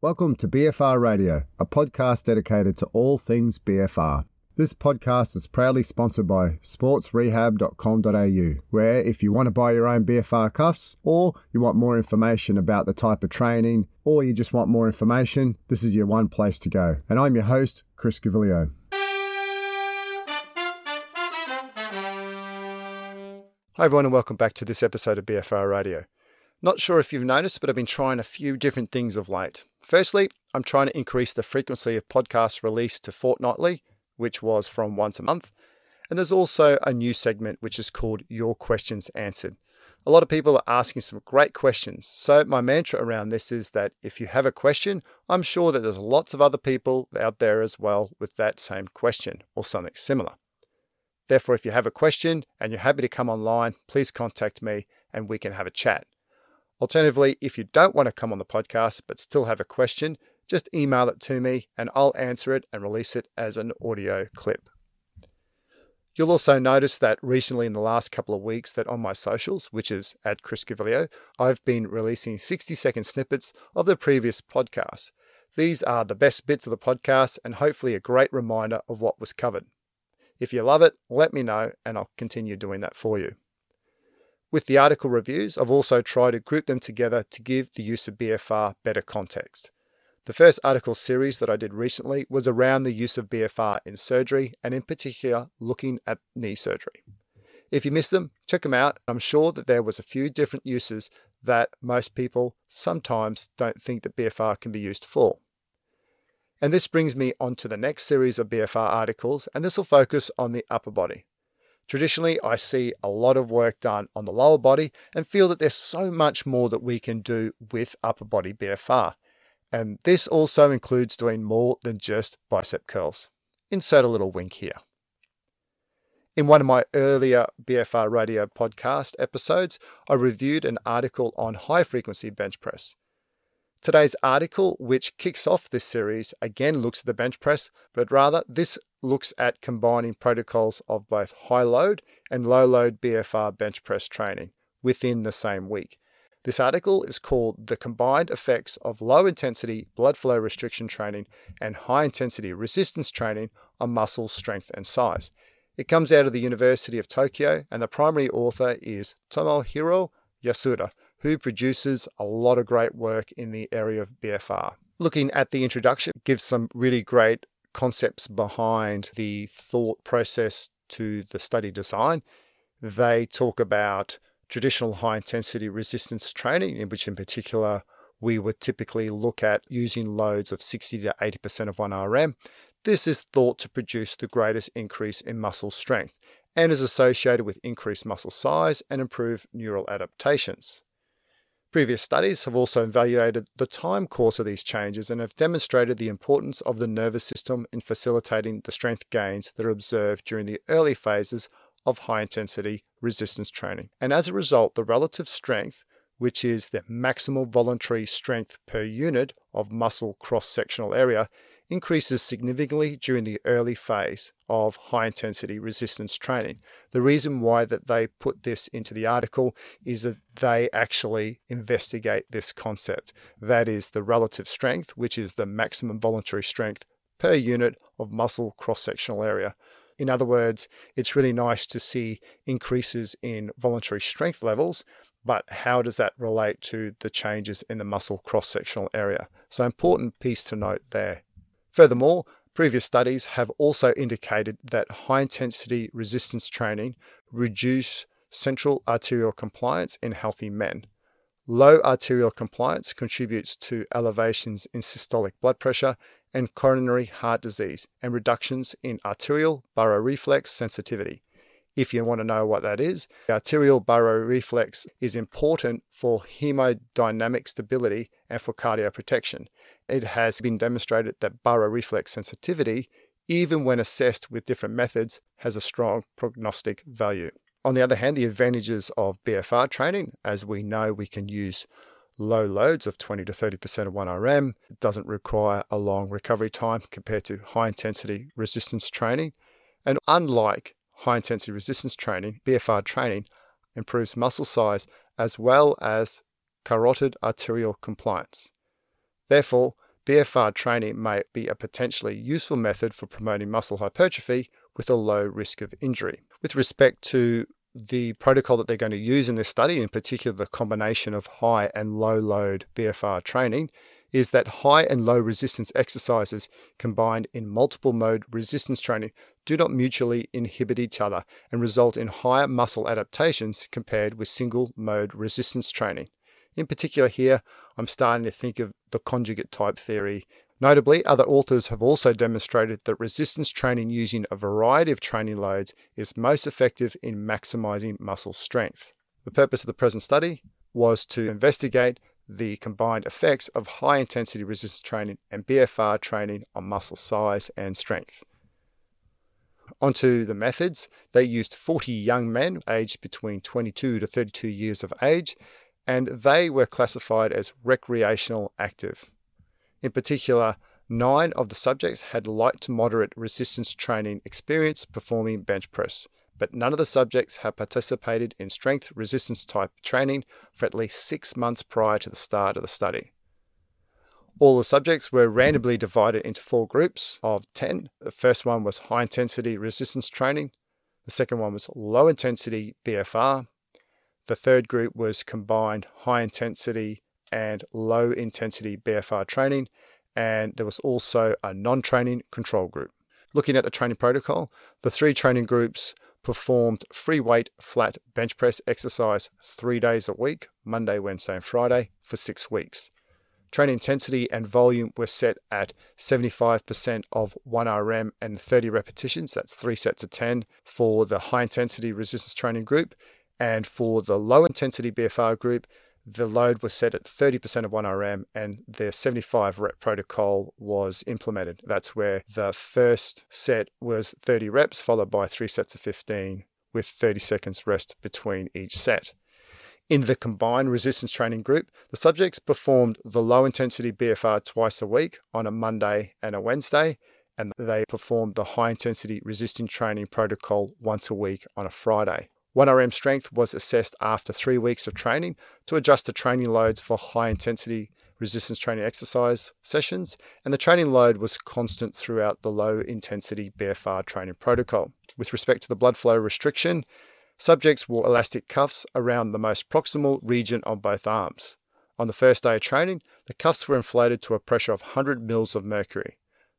Welcome to BFR Radio, a podcast dedicated to all things BFR. This podcast is proudly sponsored by sportsrehab.com.au, where if you want to buy your own BFR cuffs, or you want more information about the type of training, or you just want more information, this is your one place to go. And I'm your host, Chris Gaviglio. Hi, everyone, and welcome back to this episode of BFR Radio. Not sure if you've noticed, but I've been trying a few different things of late. Firstly, I'm trying to increase the frequency of podcasts released to fortnightly, which was from once a month. And there's also a new segment which is called Your Questions Answered. A lot of people are asking some great questions. So, my mantra around this is that if you have a question, I'm sure that there's lots of other people out there as well with that same question or something similar. Therefore, if you have a question and you're happy to come online, please contact me and we can have a chat. Alternatively, if you don't want to come on the podcast but still have a question, just email it to me and I'll answer it and release it as an audio clip. You'll also notice that recently in the last couple of weeks that on my socials, which is at Chris Gaviglio, I've been releasing 60 second snippets of the previous podcast. These are the best bits of the podcast and hopefully a great reminder of what was covered. If you love it, let me know and I'll continue doing that for you. With the article reviews, I've also tried to group them together to give the use of BFR better context. The first article series that I did recently was around the use of BFR in surgery and, in particular, looking at knee surgery. If you missed them, check them out. I'm sure that there was a few different uses that most people sometimes don't think that BFR can be used for. And this brings me on to the next series of BFR articles, and this will focus on the upper body. Traditionally, I see a lot of work done on the lower body and feel that there's so much more that we can do with upper body BFR. And this also includes doing more than just bicep curls. Insert a little wink here. In one of my earlier BFR radio podcast episodes, I reviewed an article on high frequency bench press. Today's article, which kicks off this series, again looks at the bench press, but rather this looks at combining protocols of both high load and low load BFR bench press training within the same week. This article is called The Combined Effects of Low Intensity Blood Flow Restriction Training and High Intensity Resistance Training on Muscle Strength and Size. It comes out of the University of Tokyo, and the primary author is Tomohiro Yasuda, who produces a lot of great work in the area of BFR. Looking at the introduction, gives some really great concepts behind the thought process to the study design. They talk about traditional high intensity resistance training, in which, in particular, we would typically look at using loads of 60 to 80% of 1RM. This is thought to produce the greatest increase in muscle strength and is associated with increased muscle size and improved neural adaptations. Previous studies have also evaluated the time course of these changes and have demonstrated the importance of the nervous system in facilitating the strength gains that are observed during the early phases of high intensity resistance training. And as a result, the relative strength, which is the maximal voluntary strength per unit of muscle cross sectional area, increases significantly during the early phase of high intensity resistance training. The reason why that they put this into the article is that they actually investigate this concept. That is the relative strength, which is the maximum voluntary strength per unit of muscle cross sectional area. In other words, it's really nice to see increases in voluntary strength levels, but how does that relate to the changes in the muscle cross sectional area? So, important piece to note there. Furthermore, previous studies have also indicated that high intensity resistance training reduce central arterial compliance in healthy men. Low arterial compliance contributes to elevations in systolic blood pressure and coronary heart disease and reductions in arterial baroreflex sensitivity. If you want to know what that is, arterial baroreflex is important for hemodynamic stability and for cardioprotection it has been demonstrated that baroreflex sensitivity, even when assessed with different methods, has a strong prognostic value. On the other hand, the advantages of BFR training, as we know, we can use low loads of 20 to 30% of 1RM. It doesn't require a long recovery time compared to high intensity resistance training. And unlike high intensity resistance training, BFR training improves muscle size as well as carotid arterial compliance. Therefore, BFR training may be a potentially useful method for promoting muscle hypertrophy with a low risk of injury. With respect to the protocol that they're going to use in this study, in particular the combination of high and low load BFR training, is that high and low resistance exercises combined in multiple mode resistance training do not mutually inhibit each other and result in higher muscle adaptations compared with single mode resistance training. In particular, here, I'm starting to think of the conjugate type theory. Notably, other authors have also demonstrated that resistance training using a variety of training loads is most effective in maximizing muscle strength. The purpose of the present study was to investigate the combined effects of high intensity resistance training and BFR training on muscle size and strength. Onto the methods, they used 40 young men aged between 22 to 32 years of age, and they were classified as recreational active. In particular, nine of the subjects had light to moderate resistance training experience performing bench press, but none of the subjects had participated in strength resistance type training for at least six months prior to the start of the study. All the subjects were randomly divided into four groups of 10. The first one was high intensity resistance training, the second one was low intensity BFR, the third group was combined high intensity and low intensity BFR training, and there was also a non training control group. Looking at the training protocol, the three training groups performed free weight flat bench press exercise three days a week, Monday, Wednesday, and Friday, for six weeks. Training intensity and volume were set at 75% of 1RM and 30 repetitions. That's three sets of 10 for the high intensity resistance training group. And for the low intensity BFR group, the load was set at 30% of 1RM and the 75 rep protocol was implemented. That's where the first set was 30 reps, followed by three sets of 15 with 30 seconds rest between each set. In the combined resistance training group, the subjects performed the low intensity BFR twice a week on a Monday and a Wednesday, and they performed the high intensity resistance training protocol once a week on a Friday. 1RM strength was assessed after three weeks of training to adjust the training loads for high intensity resistance training exercise sessions, and the training load was constant throughout the low intensity BFR training protocol. With respect to the blood flow restriction, Subjects wore elastic cuffs around the most proximal region of both arms. On the first day of training, the cuffs were inflated to a pressure of 100 mils of mercury.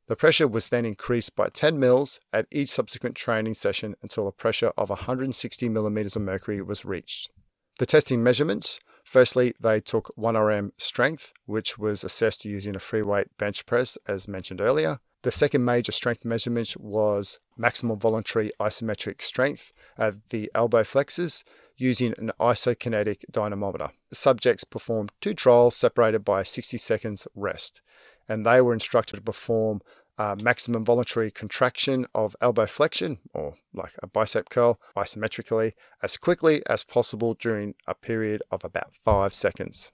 The pressure was then increased by 10 mils at each subsequent training session until a pressure of 160 millimeters of mercury was reached. The testing measurements firstly, they took 1RM strength, which was assessed using a free weight bench press, as mentioned earlier. The second major strength measurement was maximum voluntary isometric strength at the elbow flexors using an isokinetic dynamometer. Subjects performed two trials separated by 60 seconds rest, and they were instructed to perform Uh, maximum voluntary contraction of elbow flexion, or like a bicep curl, isometrically as quickly as possible during a period of about five seconds.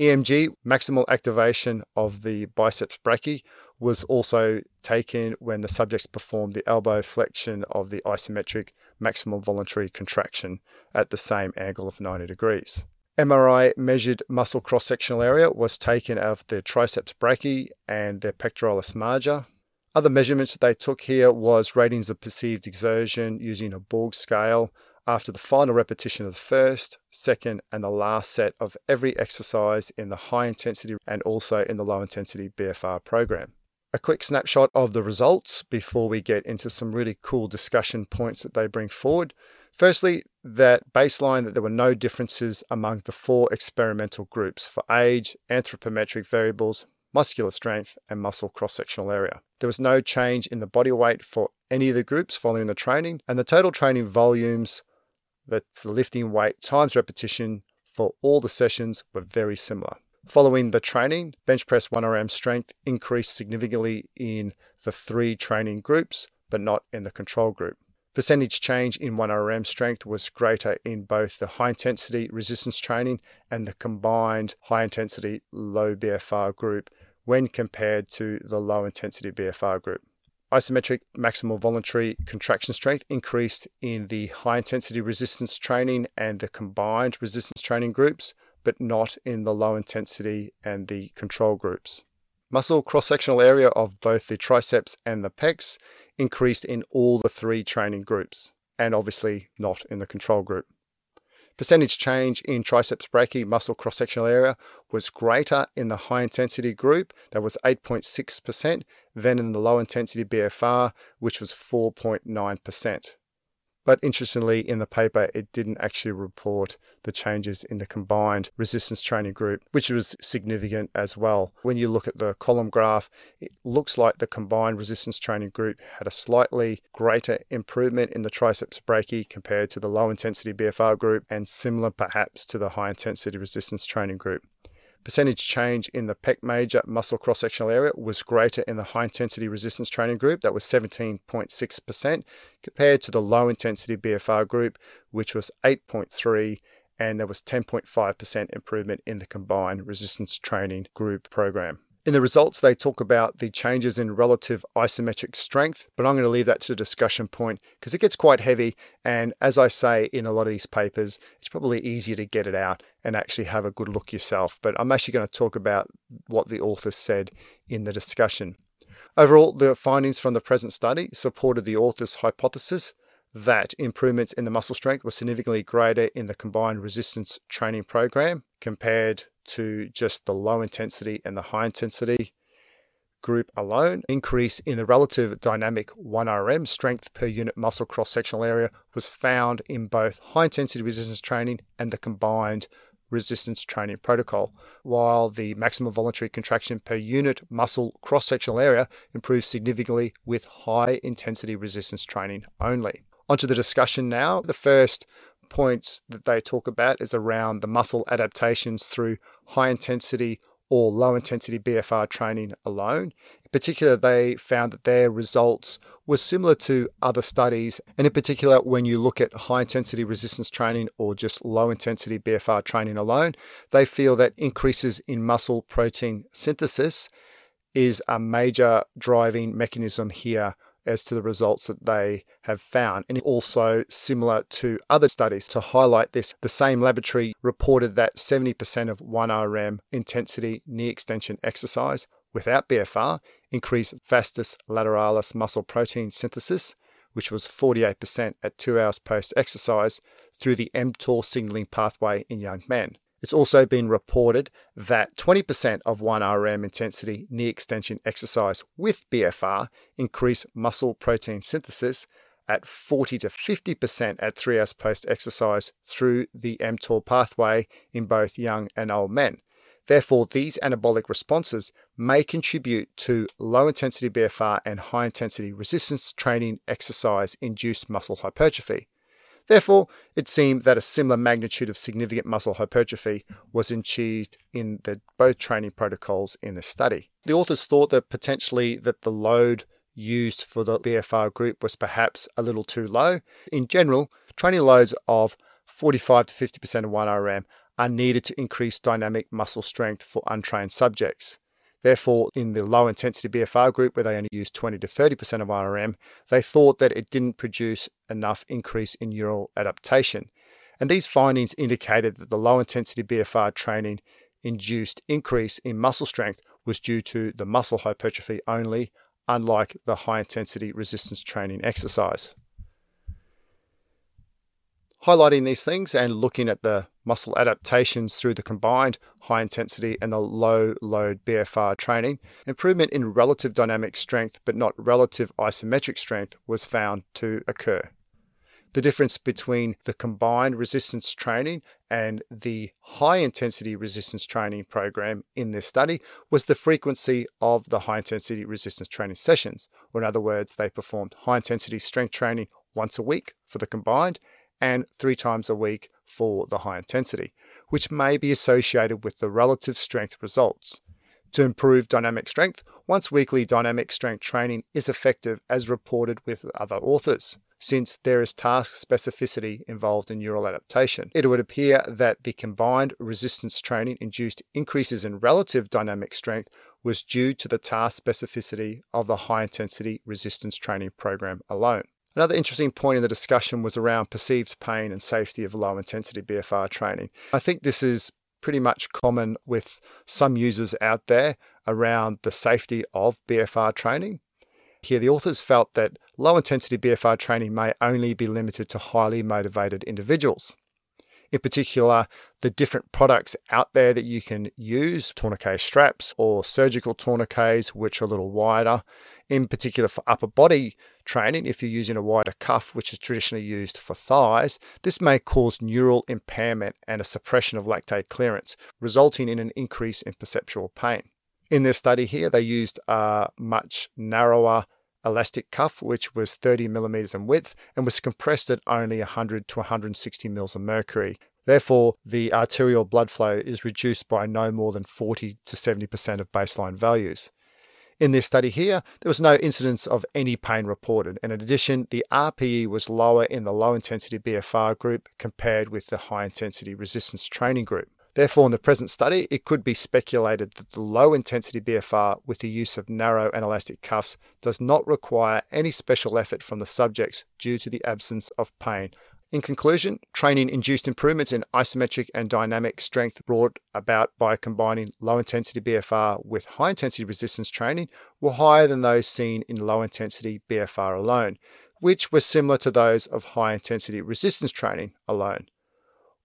EMG, maximal activation of the biceps brachii, was also taken when the subjects performed the elbow flexion of the isometric maximum voluntary contraction at the same angle of 90 degrees. MRI measured muscle cross sectional area was taken of the triceps brachii and the pectoralis major. Other measurements that they took here was ratings of perceived exertion using a Borg scale after the final repetition of the first, second, and the last set of every exercise in the high intensity and also in the low intensity BFR program. A quick snapshot of the results before we get into some really cool discussion points that they bring forward. Firstly, that baseline that there were no differences among the four experimental groups for age, anthropometric variables, muscular strength, and muscle cross sectional area. There was no change in the body weight for any of the groups following the training, and the total training volumes that's the lifting weight times repetition for all the sessions were very similar. Following the training, bench press 1RM strength increased significantly in the three training groups, but not in the control group. Percentage change in 1RM strength was greater in both the high intensity resistance training and the combined high intensity low BFR group when compared to the low intensity BFR group. Isometric maximal voluntary contraction strength increased in the high intensity resistance training and the combined resistance training groups, but not in the low intensity and the control groups. Muscle cross sectional area of both the triceps and the pecs increased in all the three training groups, and obviously not in the control group. Percentage change in triceps brachii muscle cross sectional area was greater in the high intensity group, that was 8.6%, than in the low intensity BFR, which was 4.9%. But interestingly, in the paper, it didn't actually report the changes in the combined resistance training group, which was significant as well. When you look at the column graph, it looks like the combined resistance training group had a slightly greater improvement in the triceps brachii compared to the low intensity BFR group, and similar perhaps to the high intensity resistance training group. Percentage change in the pec major muscle cross sectional area was greater in the high intensity resistance training group, that was 17.6%, compared to the low intensity BFR group, which was 8.3 and there was 10.5% improvement in the combined resistance training group program. In the results, they talk about the changes in relative isometric strength, but I'm going to leave that to the discussion point because it gets quite heavy. And as I say in a lot of these papers, it's probably easier to get it out and actually have a good look yourself. But I'm actually going to talk about what the authors said in the discussion. Overall, the findings from the present study supported the author's hypothesis that improvements in the muscle strength were significantly greater in the combined resistance training program compared to just the low intensity and the high intensity group alone. Increase in the relative dynamic 1RM strength per unit muscle cross sectional area was found in both high intensity resistance training and the combined resistance training protocol, while the maximum voluntary contraction per unit muscle cross sectional area improved significantly with high intensity resistance training only. Onto the discussion now. The first points that they talk about is around the muscle adaptations through high intensity or low intensity BFR training alone. In particular, they found that their results were similar to other studies. And in particular, when you look at high intensity resistance training or just low intensity BFR training alone, they feel that increases in muscle protein synthesis is a major driving mechanism here as to the results that they have found. And also similar to other studies to highlight this, the same laboratory reported that 70% of 1RM intensity knee extension exercise without BFR increased vastus lateralis muscle protein synthesis, which was 48% at two hours post exercise through the mTOR signaling pathway in young men. It's also been reported that 20% of 1RM intensity knee extension exercise with BFR increase muscle protein synthesis at 40 to 50% at 3 hours post exercise through the mTOR pathway in both young and old men. Therefore, these anabolic responses may contribute to low intensity BFR and high intensity resistance training exercise induced muscle hypertrophy. Therefore, it seemed that a similar magnitude of significant muscle hypertrophy was achieved in the both training protocols in the study. The authors thought that potentially that the load used for the BFR group was perhaps a little too low. In general, training loads of 45 to 50% of 1RM are needed to increase dynamic muscle strength for untrained subjects. Therefore, in the low intensity BFR group, where they only used 20 to 30% of RRM, they thought that it didn't produce enough increase in neural adaptation. And these findings indicated that the low intensity BFR training induced increase in muscle strength was due to the muscle hypertrophy only, unlike the high intensity resistance training exercise. Highlighting these things and looking at the muscle adaptations through the combined high intensity and the low load BFR training, improvement in relative dynamic strength but not relative isometric strength was found to occur. The difference between the combined resistance training and the high intensity resistance training program in this study was the frequency of the high intensity resistance training sessions. Or, in other words, they performed high intensity strength training once a week for the combined and three times a week for the high intensity, which may be associated with the relative strength results. To improve dynamic strength, once weekly dynamic strength training is effective as reported with other authors. Since there is task specificity involved in neural adaptation, it would appear that the combined resistance training induced increases in relative dynamic strength was due to the task specificity of the high intensity resistance training program alone. Another interesting point in the discussion was around perceived pain and safety of low intensity BFR training. I think this is pretty much common with some users out there around the safety of BFR training. Here, the authors felt that low intensity BFR training may only be limited to highly motivated individuals. In particular, the different products out there that you can use, tourniquet straps or surgical tourniquets, which are a little wider. In particular, for upper body training, if you're using a wider cuff, which is traditionally used for thighs, this may cause neural impairment and a suppression of lactate clearance, resulting in an increase in perceptual pain. In this study here, they used a much narrower elastic cuff, which was 30 millimeters in width and was compressed at only 100 to 160 mils of mercury. Therefore, the arterial blood flow is reduced by no more than 40 to 70% of baseline values. In this study here, there was no incidence of any pain reported, and in addition, the RPE was lower in the low intensity BFR group compared with the high intensity resistance training group. Therefore, in the present study, it could be speculated that the low intensity BFR with the use of narrow and elastic cuffs does not require any special effort from the subjects due to the absence of pain. In conclusion, training induced improvements in isometric and dynamic strength brought about by combining low intensity BFR with high intensity resistance training were higher than those seen in low intensity BFR alone, which were similar to those of high intensity resistance training alone.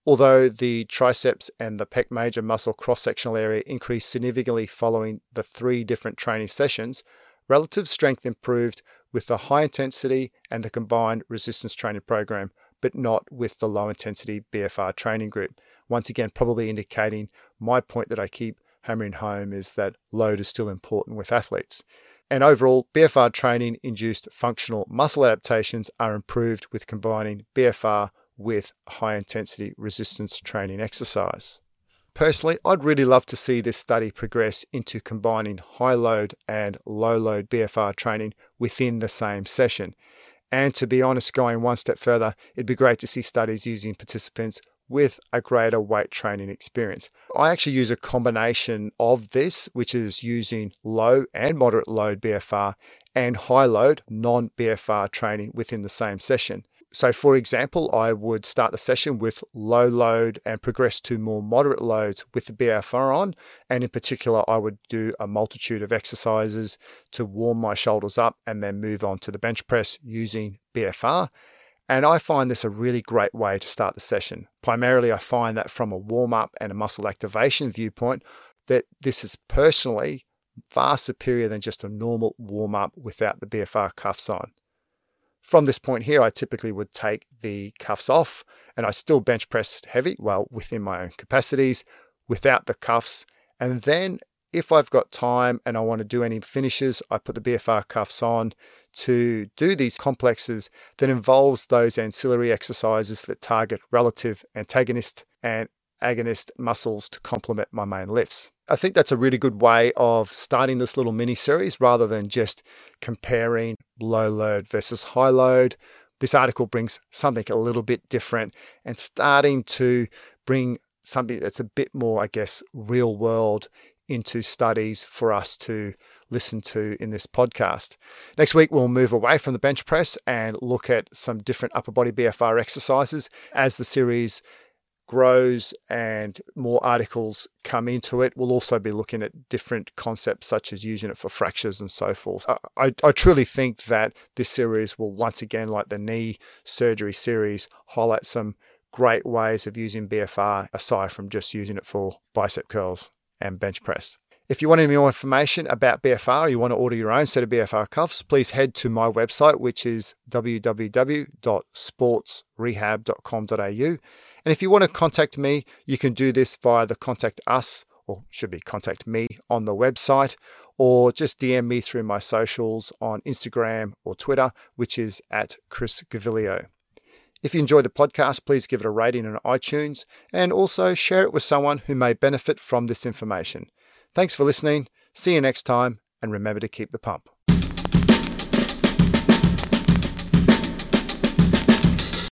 Although the triceps and the pec major muscle cross sectional area increased significantly following the three different training sessions, relative strength improved with the high intensity and the combined resistance training program, but not with the low intensity BFR training group. Once again, probably indicating my point that I keep hammering home is that load is still important with athletes. And overall, BFR training induced functional muscle adaptations are improved with combining BFR with high intensity resistance training exercise. Personally, I'd really love to see this study progress into combining high load and low load BFR training within the same session. And to be honest, going one step further, it'd be great to see studies using participants with a greater weight training experience. I actually use a combination of this, which is using low and moderate load BFR and high load non BFR training within the same session. So, for example, I would start the session with low load and progress to more moderate loads with the BFR on. And in particular, I would do a multitude of exercises to warm my shoulders up and then move on to the bench press using BFR. And I find this a really great way to start the session. Primarily, I find that from a warm up and a muscle activation viewpoint, that this is personally far superior than just a normal warm up without the BFR cuffs on. From this point here, I typically would take the cuffs off and I still bench press heavy, well, within my own capacities, without the cuffs. And then if I've got time and I want to do any finishes, I put the BFR cuffs on to do these complexes that involves those ancillary exercises that target relative antagonist and agonist muscles to complement my main lifts. I think that's a really good way of starting this little mini series rather than just comparing low load versus high load. This article brings something a little bit different and starting to bring something that's a bit more, I guess, real world into studies for us to listen to in this podcast. Next week, we'll move away from the bench press and look at some different upper body BFR exercises as the series grows and more articles come into it, we'll also be looking at different concepts such as using it for fractures and so forth. I, I, truly think that this series will once again, like the knee surgery series, highlight some great ways of using BFR aside from just using it for bicep curls and bench press. If you want any more information about BFR, or you want to order your own set of BFR cuffs, please head to my website, which is www.sportsrehab.com.au and if you want to contact me, you can do this via the contact us, or should be contact me on the website, or just DM me through my socials on Instagram or Twitter, which is at Chris Gaviglio. If you enjoy the podcast, please give it a rating on iTunes and also share it with someone who may benefit from this information. Thanks for listening. See you next time, and remember to keep the pump.